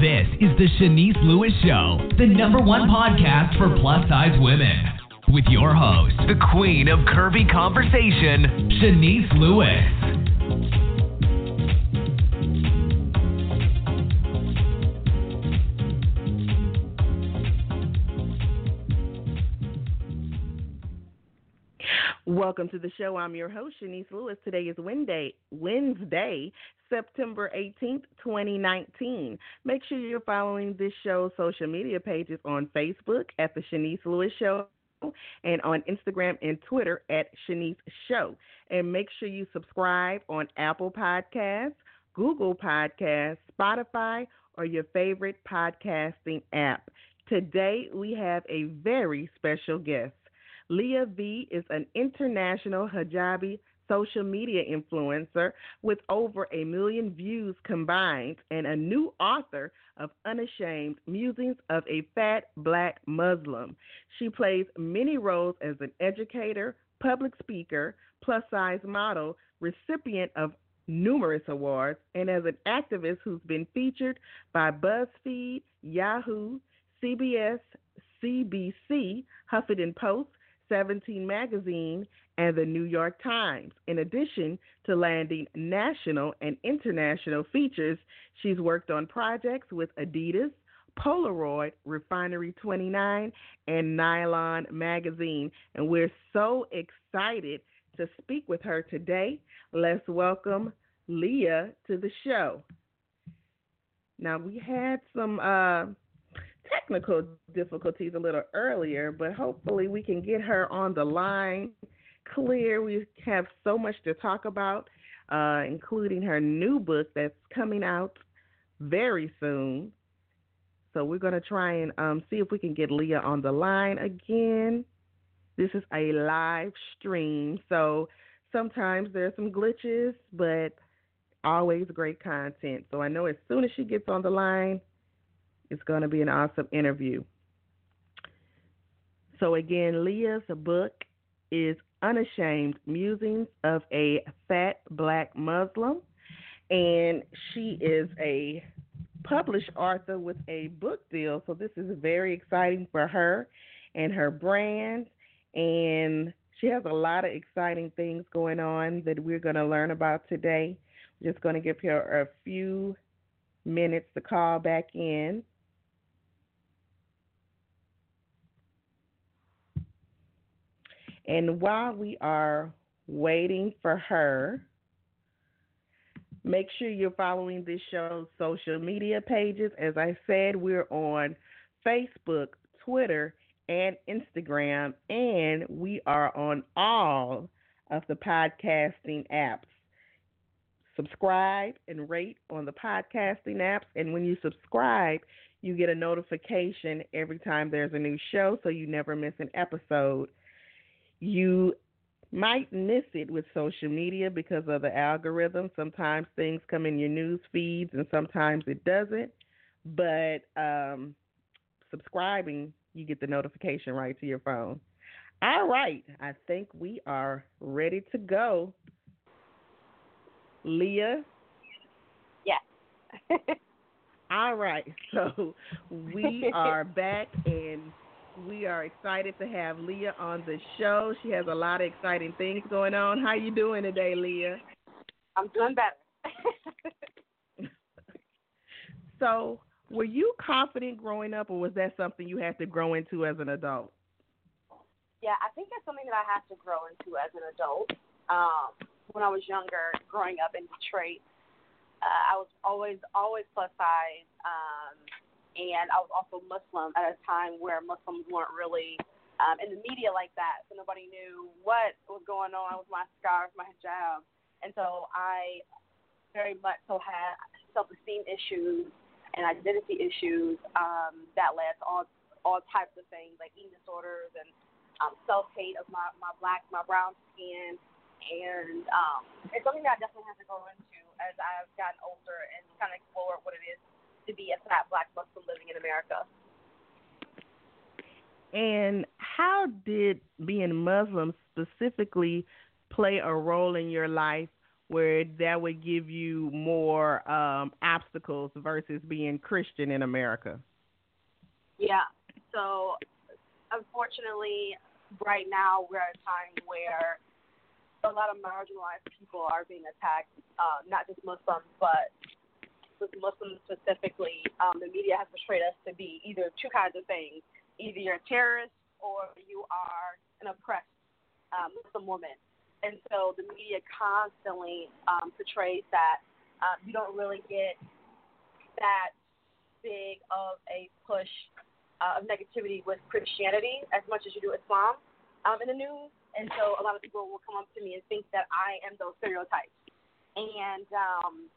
This is the Shanice Lewis Show, the number one podcast for plus size women. With your host, the queen of curvy conversation, Shanice Lewis. Welcome to the show. I'm your host, Shanice Lewis. Today is Wednesday, Wednesday, September 18th, 2019. Make sure you're following this show's social media pages on Facebook at The Shanice Lewis Show and on Instagram and Twitter at Shanice Show. And make sure you subscribe on Apple Podcasts, Google Podcasts, Spotify, or your favorite podcasting app. Today, we have a very special guest. Leah V is an international hijabi social media influencer with over a million views combined and a new author of Unashamed Musings of a Fat Black Muslim. She plays many roles as an educator, public speaker, plus size model, recipient of numerous awards, and as an activist who's been featured by BuzzFeed, Yahoo, CBS, CBC, Huffington Post, 17 Magazine, and the New York Times. In addition to landing national and international features, she's worked on projects with Adidas, Polaroid, Refinery 29, and Nylon Magazine. And we're so excited to speak with her today. Let's welcome Leah to the show. Now, we had some uh, technical difficulties a little earlier, but hopefully we can get her on the line clear. We have so much to talk about, uh, including her new book that's coming out very soon. So we're going to try and um, see if we can get Leah on the line again. This is a live stream, so sometimes there are some glitches, but always great content. So I know as soon as she gets on the line, it's going to be an awesome interview. So, again, Leah's book is Unashamed Musings of a Fat Black Muslim. And she is a published author with a book deal. So, this is very exciting for her and her brand. And she has a lot of exciting things going on that we're going to learn about today. We're just going to give her a few minutes to call back in. And while we are waiting for her, make sure you're following this show's social media pages. As I said, we're on Facebook, Twitter, and Instagram, and we are on all of the podcasting apps. Subscribe and rate on the podcasting apps, and when you subscribe, you get a notification every time there's a new show so you never miss an episode. You might miss it with social media because of the algorithm. Sometimes things come in your news feeds and sometimes it doesn't. But um, subscribing, you get the notification right to your phone. All right, I think we are ready to go. Leah? Yes. All right, so we are back and we are excited to have Leah on the show. She has a lot of exciting things going on. How you doing today, Leah? I'm doing better. so, were you confident growing up, or was that something you had to grow into as an adult? Yeah, I think it's something that I had to grow into as an adult. Um, when I was younger, growing up in Detroit, uh, I was always always plus size. Um, and I was also Muslim at a time where Muslims weren't really um, in the media like that, so nobody knew what was going on with my scarf, my hijab, and so I very much so had self-esteem issues and identity issues um, that led to all all types of things like eating disorders and um, self-hate of my my black, my brown skin, and um, it's something that I definitely have to go into as I've gotten older and kind of explore what it is to be a fat black Muslim living in America. And how did being Muslim specifically play a role in your life where that would give you more um, obstacles versus being Christian in America? Yeah. So, unfortunately, right now we're at a time where a lot of marginalized people are being attacked, uh, not just Muslims, but with Muslims specifically. Um, the media has portrayed us to be either two kinds of things: either you're a terrorist or you are an oppressed um, Muslim woman. And so the media constantly um, portrays that um, you don't really get that big of a push uh, of negativity with Christianity as much as you do Islam um, in the news. And so a lot of people will come up to me and think that I am those stereotypes. And um,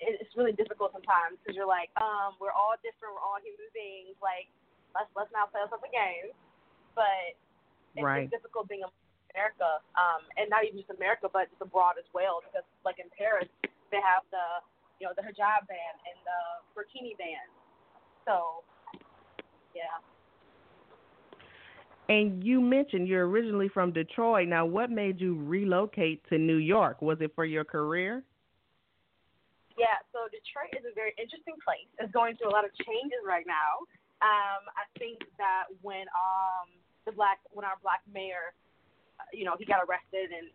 it's really difficult sometimes because you're like, um, we're all different, we're all human beings. Like, let's let's not play ourselves a game. But it's, right. it's difficult being in America, um, and not even just America, but just abroad as well. Because like in Paris, they have the you know the hijab ban and the burkini ban. So, yeah. And you mentioned you're originally from Detroit. Now, what made you relocate to New York? Was it for your career? Yeah, so Detroit is a very interesting place. It's going through a lot of changes right now. Um, I think that when um the black when our black mayor you know, he got arrested and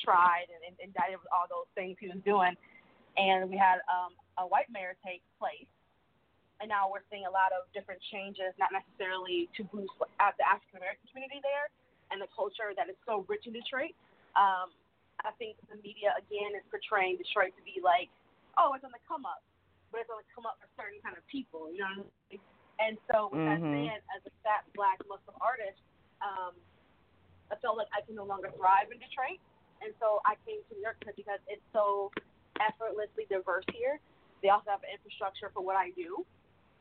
tried and, and indicted with all those things he was doing. And we had um, a white mayor take place. And now we're seeing a lot of different changes, not necessarily to boost at the African American community there and the culture that is so rich in Detroit. Um, I think the media, again, is portraying Detroit to be like, oh, it's on the come up, but it's on the come up for certain kind of people, you know what I mean? And so, with mm-hmm. that said, as a fat black Muslim artist, um, I felt like I can no longer thrive in Detroit, and so I came to New York because it's so effortlessly diverse here. They also have infrastructure for what I do,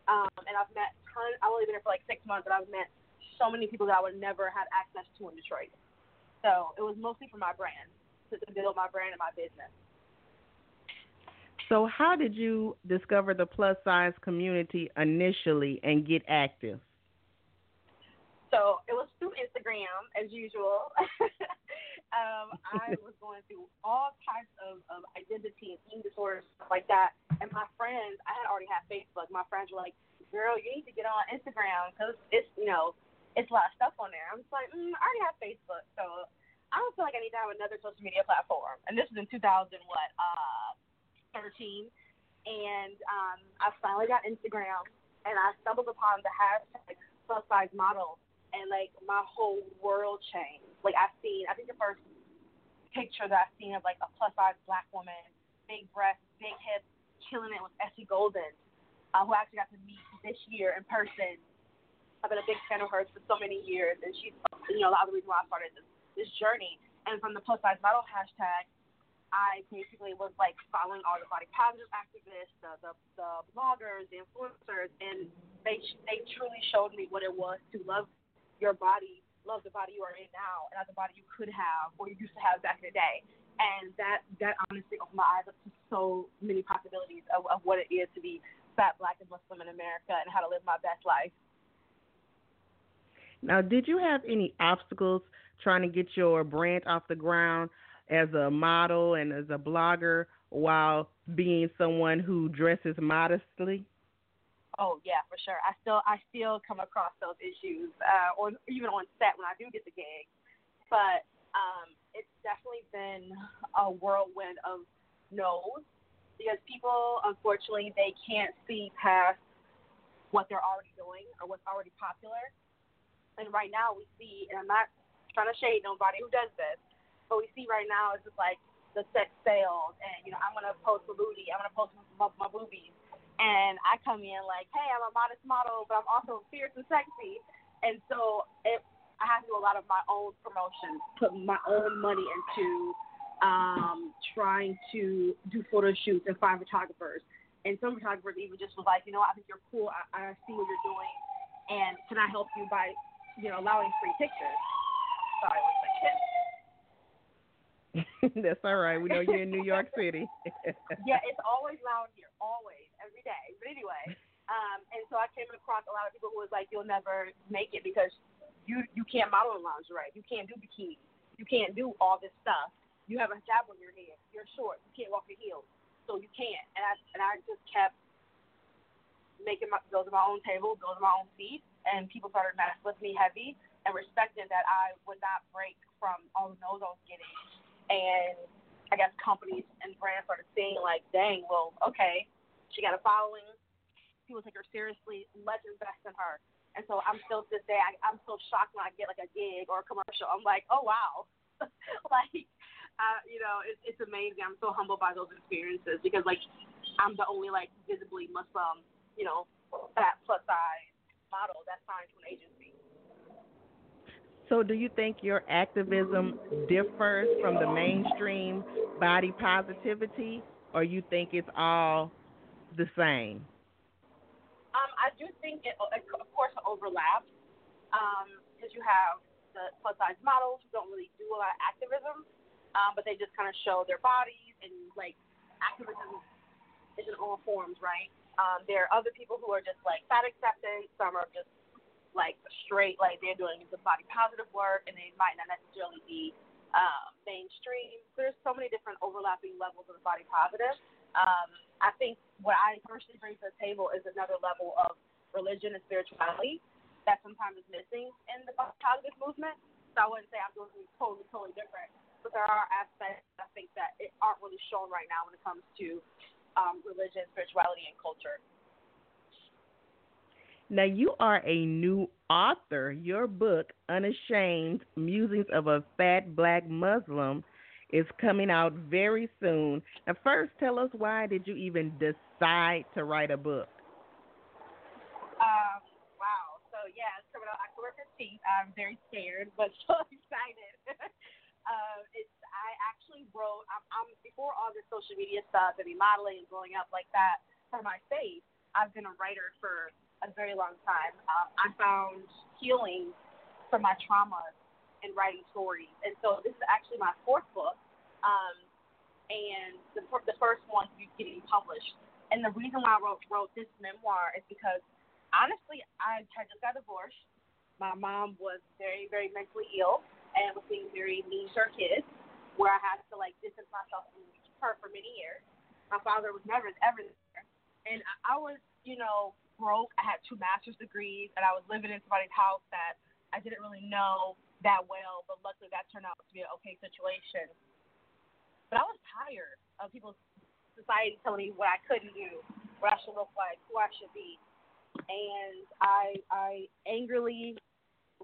um, and I've met ton. I've only been here for like six months, but I've met so many people that I would never have access to in Detroit. So it was mostly for my brand to build my brand and my business. So, how did you discover the plus size community initially and get active? So it was through Instagram as usual. um, I was going through all types of, of identity and eating disorders, stuff like that. And my friends, I had already had Facebook. My friends were like, "Girl, you need to get on Instagram because it's you know it's a lot of stuff on there." I'm just like, mm, I already have Facebook, so I don't feel like I need to have another social media platform. And this was in 2000 what uh 13, and um, I finally got Instagram, and I stumbled upon the hashtag plus size model and like my whole world changed. Like I've seen, I think the first picture that I've seen of like a plus size black woman, big breasts, big hips, killing it was Essie Golden, uh, who I actually got to meet this year in person. I've been a big fan of hers for so many years, and she's you know a lot of the reason why I started this this journey. And from the plus size model hashtag, I basically was like following all the body positive activists, the, the the bloggers, the influencers, and they they truly showed me what it was to love your body, love the body you are in now, and not the body you could have or you used to have back in the day. And that that honestly opened my eyes up to so many possibilities of, of what it is to be fat, black, and Muslim in America, and how to live my best life. Now, did you have any obstacles trying to get your brand off the ground as a model and as a blogger while being someone who dresses modestly? Oh yeah, for sure. I still I still come across those issues, uh, or even on set when I do get the gig. But um, it's definitely been a whirlwind of no's because people, unfortunately, they can't see past what they're already doing or what's already popular. And right now, we see, and I'm not trying to shade nobody who does this, but we see right now is just like the sex sales, and you know, I'm gonna post a booty, I'm gonna post my, my boobies and I come in like, hey, I'm a modest model, but I'm also fierce and sexy, and so it, I have to do a lot of my own promotion, put my own money into um, trying to do photo shoots and find photographers. And some photographers even just was like, you know, I think you're cool. I, I see what you're doing, and can I help you by, you know, allowing free pictures? Sorry. That's all right. We know you're in New York City. yeah, it's always loud here, always every day. But anyway, um, and so I came across a lot of people who was like, "You'll never make it because you you can't model in lingerie, you can't do bikini, you can't do all this stuff. You have a hijab on your head, you you're short. You can't walk your heels, so you can't. And I and I just kept making my building my own table, building my own seat, and people started messing with me heavy and respected that I would not break from all the no's I was getting. And I guess companies and brands started seeing like, dang, well, okay, she got a following. People take her seriously. Let's invest in her. And so I'm still to this day, I, I'm still shocked when I get like a gig or a commercial. I'm like, oh wow, like, uh, you know, it, it's amazing. I'm so humbled by those experiences because like, I'm the only like visibly Muslim, you know, fat plus size model that's signed to an agency. So, do you think your activism differs from the mainstream body positivity, or you think it's all the same? Um, I do think it, of course, overlaps because um, you have the plus size models who don't really do a lot of activism, um, but they just kind of show their bodies and like activism is in all forms, right? Um, there are other people who are just like fat acceptance. Some are just like straight, like they're doing the body positive work, and they might not necessarily be um, mainstream. There's so many different overlapping levels of the body positive. Um, I think what I personally bring to the table is another level of religion and spirituality that sometimes is missing in the body positive movement. So I wouldn't say I'm doing something totally, totally different, but there are aspects I think that it aren't really shown right now when it comes to um, religion, spirituality, and culture. Now, you are a new author. Your book, Unashamed Musings of a Fat Black Muslim, is coming out very soon. Now, first, tell us why did you even decide to write a book? Um, wow. So, yeah, it's coming out October 15th. I'm very scared, but so excited. uh, it's I actually wrote. I'm, I'm before all this social media stuff and modeling and blowing up like that for my face. I've been a writer for a very long time. Um, I found healing from my traumas in writing stories, and so this is actually my fourth book, um, and the the first one be getting published. And the reason why I wrote wrote this memoir is because honestly, I had just got divorced. My mom was very very mentally ill and was being very mean to her kids where I had to like distance myself from her for many years. My father was never ever there, and I was, you know, broke. I had two master's degrees, and I was living in somebody's house that I didn't really know that well, but luckily that turned out to be an okay situation. But I was tired of people's society telling me what I couldn't do, what I should look like, who I should be, and I I angrily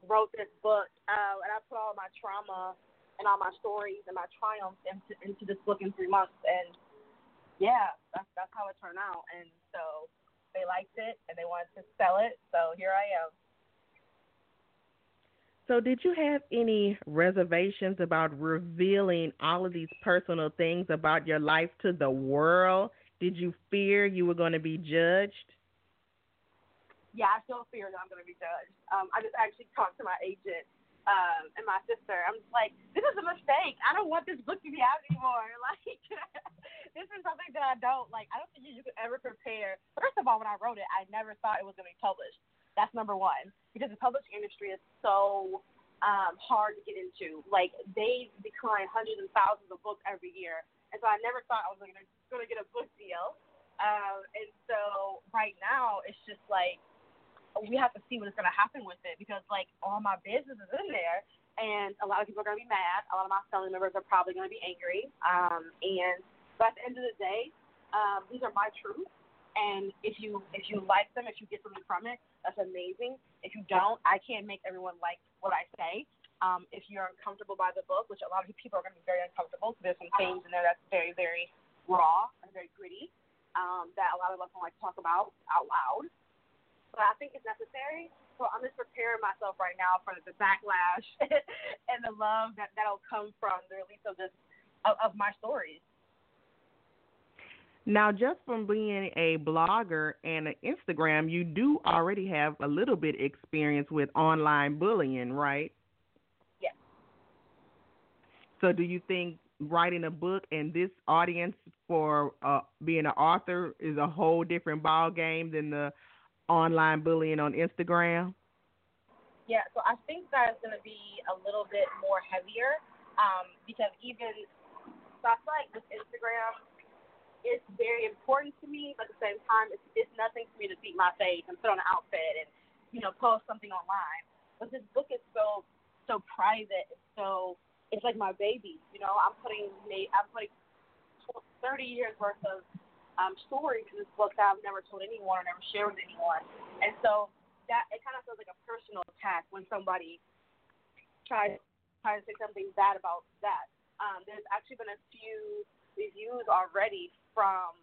wrote this book, uh, and I put all my trauma and all my stories and my triumphs into, into this book in three months. And yeah, that's that's how it turned out. And so they liked it and they wanted to sell it. So here I am. So, did you have any reservations about revealing all of these personal things about your life to the world? Did you fear you were going to be judged? Yeah, I still fear that I'm going to be judged. Um, I just actually talked to my agent um, and my sister. I'm just like, this is a mistake. I don't want this book to be out anymore. Like, this is something that I don't like. I don't think you could ever prepare. First of all, when I wrote it, I never thought it was going to be published. That's number one because the publishing industry is so um, hard to get into. Like, they decline hundreds and thousands of books every year, and so I never thought I was going to get a book deal. Um, and so right now, it's just like we have to see what's going to happen with it because like all my business is in there and a lot of people are going to be mad. A lot of my family members are probably going to be angry. Um, and but at the end of the day, um, these are my truths. And if you if you like them, if you get something from it, that's amazing. If you don't, I can't make everyone like what I say. Um, if you're uncomfortable by the book, which a lot of people are going to be very uncomfortable, so there's some things in there that's very very raw and very gritty um, that a lot of us don't like to talk about out loud but I think it's necessary. So I'm just preparing myself right now for the backlash and the love that that'll come from the release of this of, of my stories. Now, just from being a blogger and an Instagram, you do already have a little bit experience with online bullying, right? Yes. So, do you think writing a book and this audience for uh, being an author is a whole different ball game than the online bullying on Instagram? Yeah, so I think that is going to be a little bit more heavier um, because even So I feel like with Instagram, it's very important to me, but at the same time, it's, it's nothing for me to beat my face and put on an outfit and you know post something online. But this book is so so private. It's so it's like my baby. You know, I'm putting I'm putting 30 years worth of um, stories in this book that I've never told anyone or never shared with anyone. And so that it kind of feels like a personal attack when somebody tries tries to say something bad about that. Um, there's actually been a few reviews already from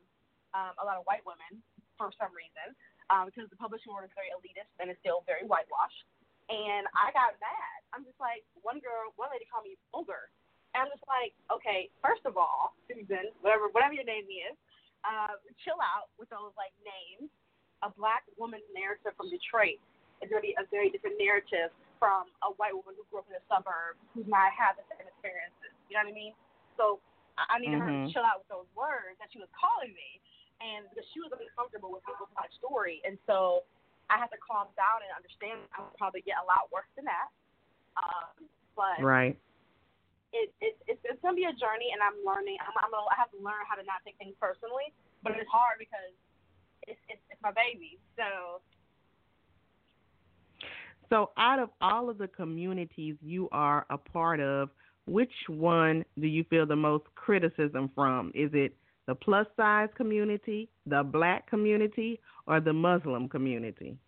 um, a lot of white women for some reason um, because the publishing world is very elitist and it's still very whitewashed. And I got mad. I'm just like, one girl, one lady called me vulgar. And I'm just like, okay, first of all, Susan, whatever, whatever your name is, uh, chill out with those like names. A black woman's narrative from Detroit is going to be a very different narrative from a white woman who grew up in the suburbs who's not had the same experiences. You know what I mean? So I, I needed mm-hmm. her to mm-hmm. chill out with those words that she was calling me, and because she was uncomfortable with with my story, and so I had to calm down and understand I would probably get a lot worse than that. Um, but right. It, it, it's it's gonna be a journey, and I'm learning. I'm, I'm I have to learn how to not take things personally, but it's hard because it's it's, it's my baby. So so, out of all of the communities you are a part of, which one do you feel the most criticism from? Is it the plus size community, the black community, or the Muslim community?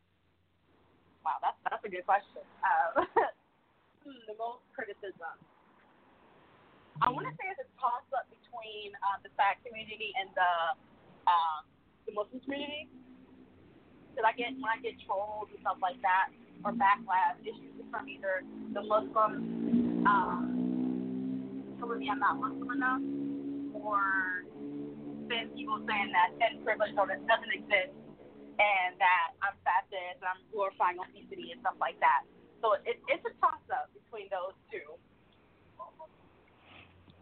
Wow, that's that's a good question. Um, the most criticism. I want to say it's a toss up between uh, the black community and the um, the Muslim community. Because I get when I get trolled and stuff like that or backlash, issues from either the Muslim um, telling me I'm not Muslim enough, or then people saying that and privilege doesn't exist, and that I'm fascist and I'm glorifying obesity and stuff like that. So it, it's a toss up between those two.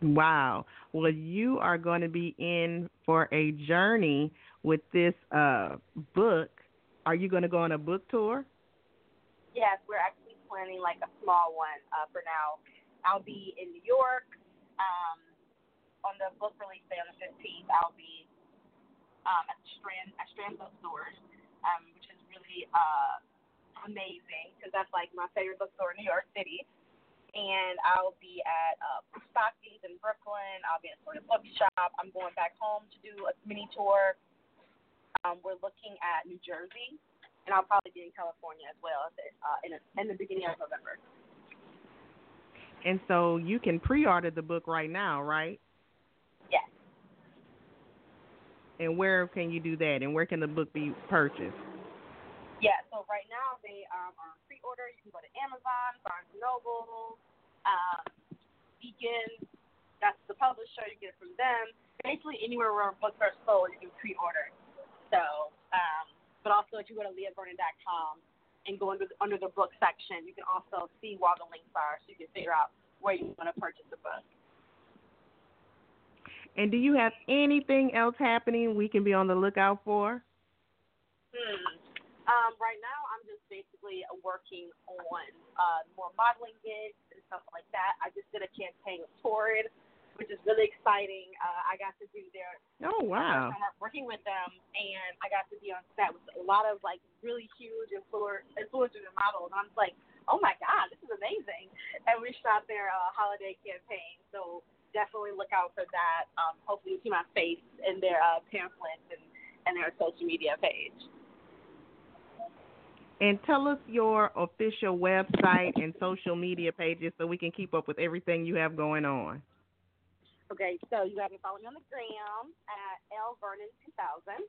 Wow. Well, you are going to be in for a journey with this uh, book. Are you going to go on a book tour? Yes, we're actually planning like a small one uh, for now. I'll be in New York, um, on the book release day on the 15th, I'll be um, at Strand at Strand Bookstores, um, which is really uh, amazing because that's like my favorite bookstore in New York City. And I'll be at uh, Stockies in Brooklyn. I'll be at Sawyer Bookshop. I'm going back home to do a mini tour. Um, we're looking at New Jersey, and I'll probably be in California as well uh, in, a, in the beginning of November. And so you can pre-order the book right now, right? Yes. And where can you do that? And where can the book be purchased? Yeah, so right now they um, are on pre-order. You can go to Amazon, Barnes Noble, um, Beacon. That's the publisher. You get it from them. Basically, anywhere where books are sold, you can pre-order. So, um, but also if you go to leahvernon.com, and go under the, under the book section. You can also see where the links are, so you can figure out where you want to purchase the book. And do you have anything else happening we can be on the lookout for? Hmm. Um, right now, basically working on uh, more modeling gigs and stuff like that. I just did a campaign with Torrid which is really exciting. Uh, I got to do their oh wow working with them, and I got to be on set with a lot of like really huge influ- influencers and models. And I'm like, oh my god, this is amazing! And we shot their uh, holiday campaign, so definitely look out for that. Um, hopefully, you see my face in their uh, pamphlets and and their social media page. And tell us your official website and social media pages so we can keep up with everything you have going on. Okay, so you have to follow me on the gram at lvernon2000.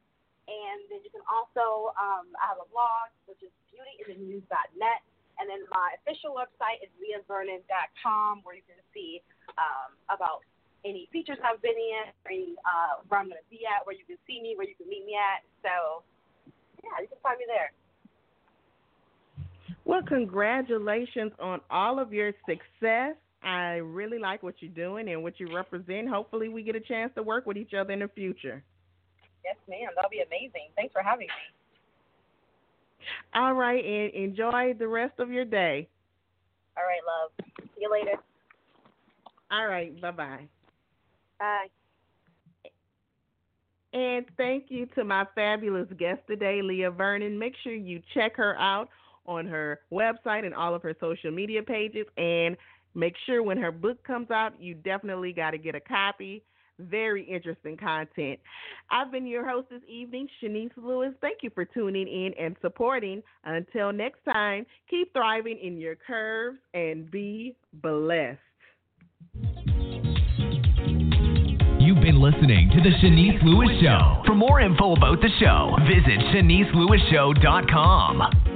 And then you can also, um, I have a blog, which is beautyandthemuse.net. And then my official website is leahvernon.com, where you can see um, about any features I've been in, any, uh, where I'm going to be at, where you can see me, where you can meet me at. So, yeah, you can find me there. Well, congratulations on all of your success I really like what you're doing and what you represent. Hopefully, we get a chance to work with each other in the future. Yes, ma'am. That'll be amazing. Thanks for having me. All right, and enjoy the rest of your day. All right, love. See you later. All right. Bye bye. Bye. And thank you to my fabulous guest today, Leah Vernon. Make sure you check her out on her website and all of her social media pages. And make sure when her book comes out, you definitely got to get a copy. Very interesting content. I've been your host this evening, Shanice Lewis. Thank you for tuning in and supporting. Until next time, keep thriving in your curves and be blessed. You've been listening to The Shanice Lewis Show. For more info about the show, visit ShaniceLewisShow.com.